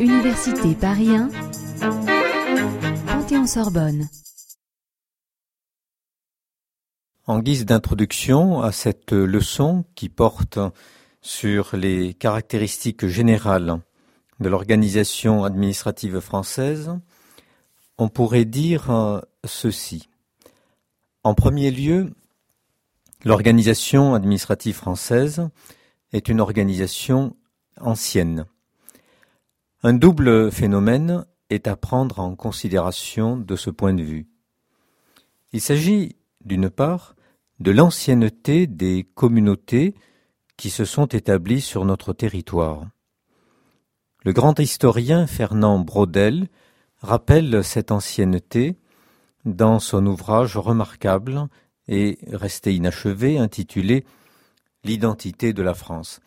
Université Paris 1, Panthéon-Sorbonne. En guise d'introduction à cette leçon qui porte sur les caractéristiques générales de l'organisation administrative française, on pourrait dire ceci. En premier lieu, l'organisation administrative française est une organisation ancienne. Un double phénomène est à prendre en considération de ce point de vue. Il s'agit, d'une part, de l'ancienneté des communautés qui se sont établies sur notre territoire. Le grand historien Fernand Braudel rappelle cette ancienneté dans son ouvrage remarquable et resté inachevé intitulé L'identité de la France.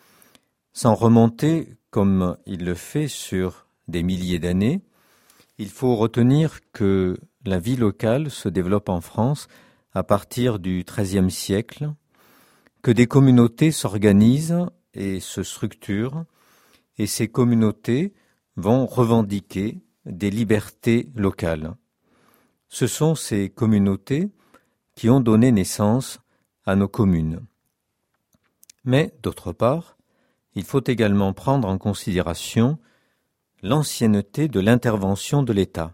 Sans remonter, comme il le fait sur des milliers d'années, il faut retenir que la vie locale se développe en France à partir du XIIIe siècle, que des communautés s'organisent et se structurent, et ces communautés vont revendiquer des libertés locales. Ce sont ces communautés qui ont donné naissance à nos communes. Mais, d'autre part, il faut également prendre en considération l'ancienneté de l'intervention de l'État.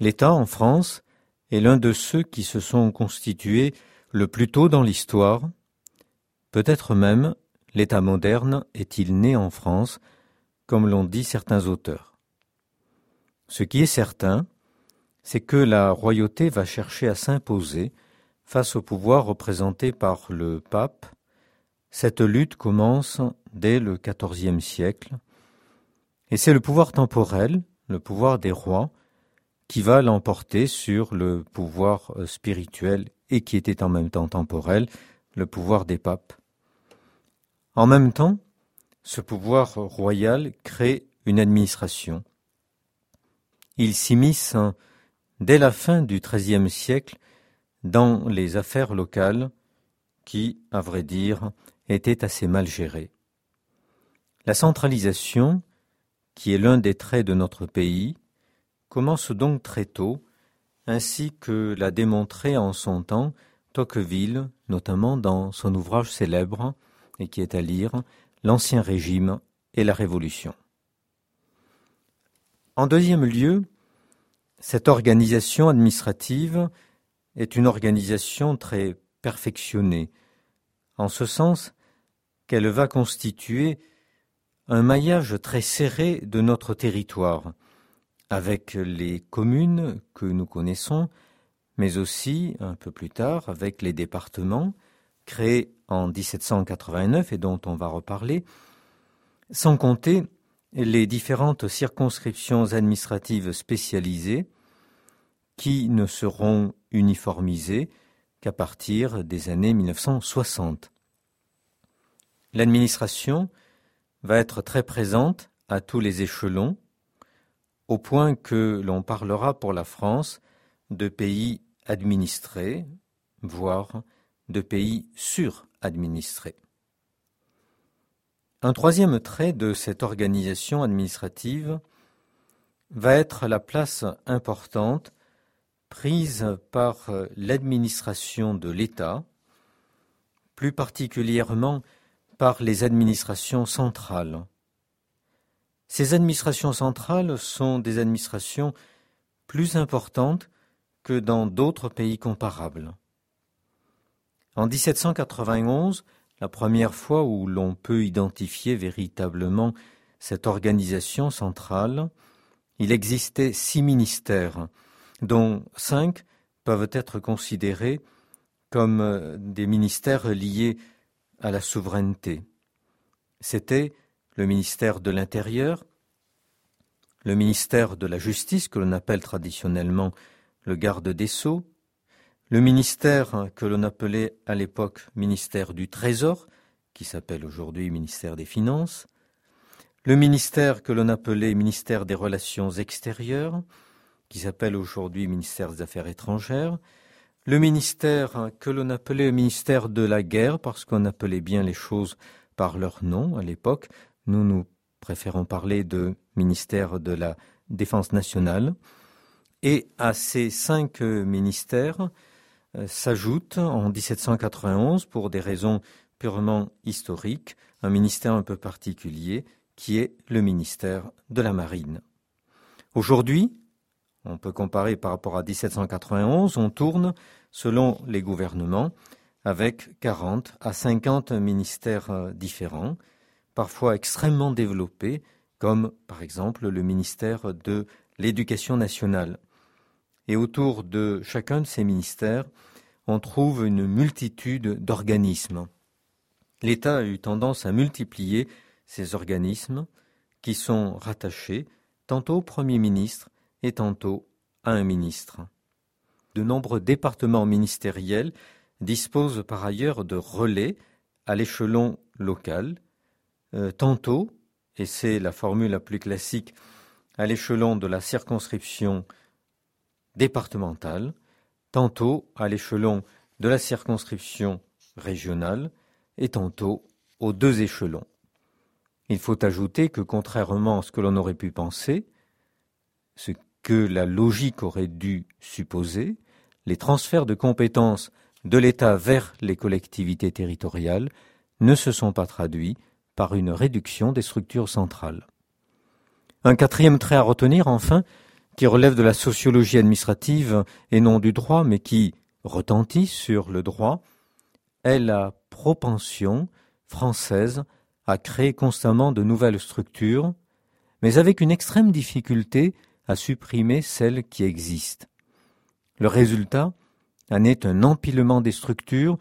L'État en France est l'un de ceux qui se sont constitués le plus tôt dans l'histoire. Peut-être même l'État moderne est-il né en France, comme l'ont dit certains auteurs. Ce qui est certain, c'est que la royauté va chercher à s'imposer face au pouvoir représenté par le pape. Cette lutte commence dès le XIVe siècle, et c'est le pouvoir temporel, le pouvoir des rois, qui va l'emporter sur le pouvoir euh, spirituel et qui était en même temps temporel, le pouvoir des papes. En même temps, ce pouvoir royal crée une administration. Il s'immisce dès la fin du XIIIe siècle dans les affaires locales qui, à vrai dire, étaient assez mal gérées. La centralisation, qui est l'un des traits de notre pays, commence donc très tôt, ainsi que l'a démontré en son temps Tocqueville, notamment dans son ouvrage célèbre, et qui est à lire, L'Ancien Régime et la Révolution. En deuxième lieu, cette organisation administrative est une organisation très perfectionnée, en ce sens qu'elle va constituer un maillage très serré de notre territoire, avec les communes que nous connaissons, mais aussi, un peu plus tard, avec les départements, créés en 1789 et dont on va reparler, sans compter les différentes circonscriptions administratives spécialisées qui ne seront uniformisées qu'à partir des années 1960. L'administration va être très présente à tous les échelons, au point que l'on parlera pour la France de pays administrés, voire de pays suradministrés. Un troisième trait de cette organisation administrative va être la place importante prise par l'administration de l'État, plus particulièrement par les administrations centrales. Ces administrations centrales sont des administrations plus importantes que dans d'autres pays comparables. En 1791, la première fois où l'on peut identifier véritablement cette organisation centrale, il existait six ministères, dont cinq peuvent être considérés comme euh, des ministères liés à la souveraineté. C'était le ministère de l'Intérieur, le ministère de la Justice, que l'on appelle traditionnellement le garde des Sceaux, le ministère que l'on appelait à l'époque ministère du Trésor, qui s'appelle aujourd'hui ministère des Finances, le ministère que l'on appelait ministère des Relations extérieures, qui s'appelle aujourd'hui ministère des Affaires étrangères, le ministère que l'on appelait ministère de la guerre, parce qu'on appelait bien les choses par leur nom à l'époque. Nous, nous préférons parler de ministère de la Défense nationale. Et à ces cinq ministères euh, s'ajoute en 1791, pour des raisons purement historiques, un ministère un peu particulier qui est le ministère de la Marine. Aujourd'hui, on peut comparer par rapport à 1791, on tourne, selon les gouvernements, avec 40 à 50 ministères euh, différents, parfois extrêmement développés, comme par exemple le ministère de l'Éducation nationale. Et autour de chacun de ces ministères, on trouve une multitude d'organismes. L'État a eu tendance à multiplier ces organismes qui sont rattachés tantôt au Premier ministre et tantôt à un ministre. De nombreux départements ministériels disposent par ailleurs de relais à l'échelon local, euh, tantôt, et c'est la formule la plus classique, à l'échelon de la circonscription départementale, tantôt à l'échelon de la circonscription régionale et tantôt aux deux échelons. Il faut ajouter que contrairement à ce que l'on aurait pu penser, ce que la logique aurait dû supposer, les transferts de compétences de l'État vers les collectivités territoriales ne se sont pas traduits par une réduction des structures centrales. Un quatrième trait à retenir, enfin, qui relève de la sociologie administrative et non du droit, mais qui retentit sur le droit, est la propension française à créer constamment de nouvelles structures, mais avec une extrême difficulté à supprimer celles qui existent. Le résultat en est un empilement des structures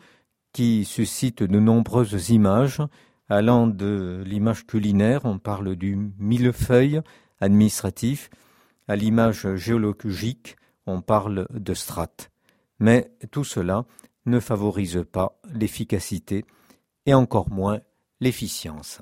qui suscite de nombreuses images, allant de l'image culinaire, on parle du millefeuille administratif, à l'image géologique, on parle de strates. Mais tout cela ne favorise pas l'efficacité et encore moins l'efficience.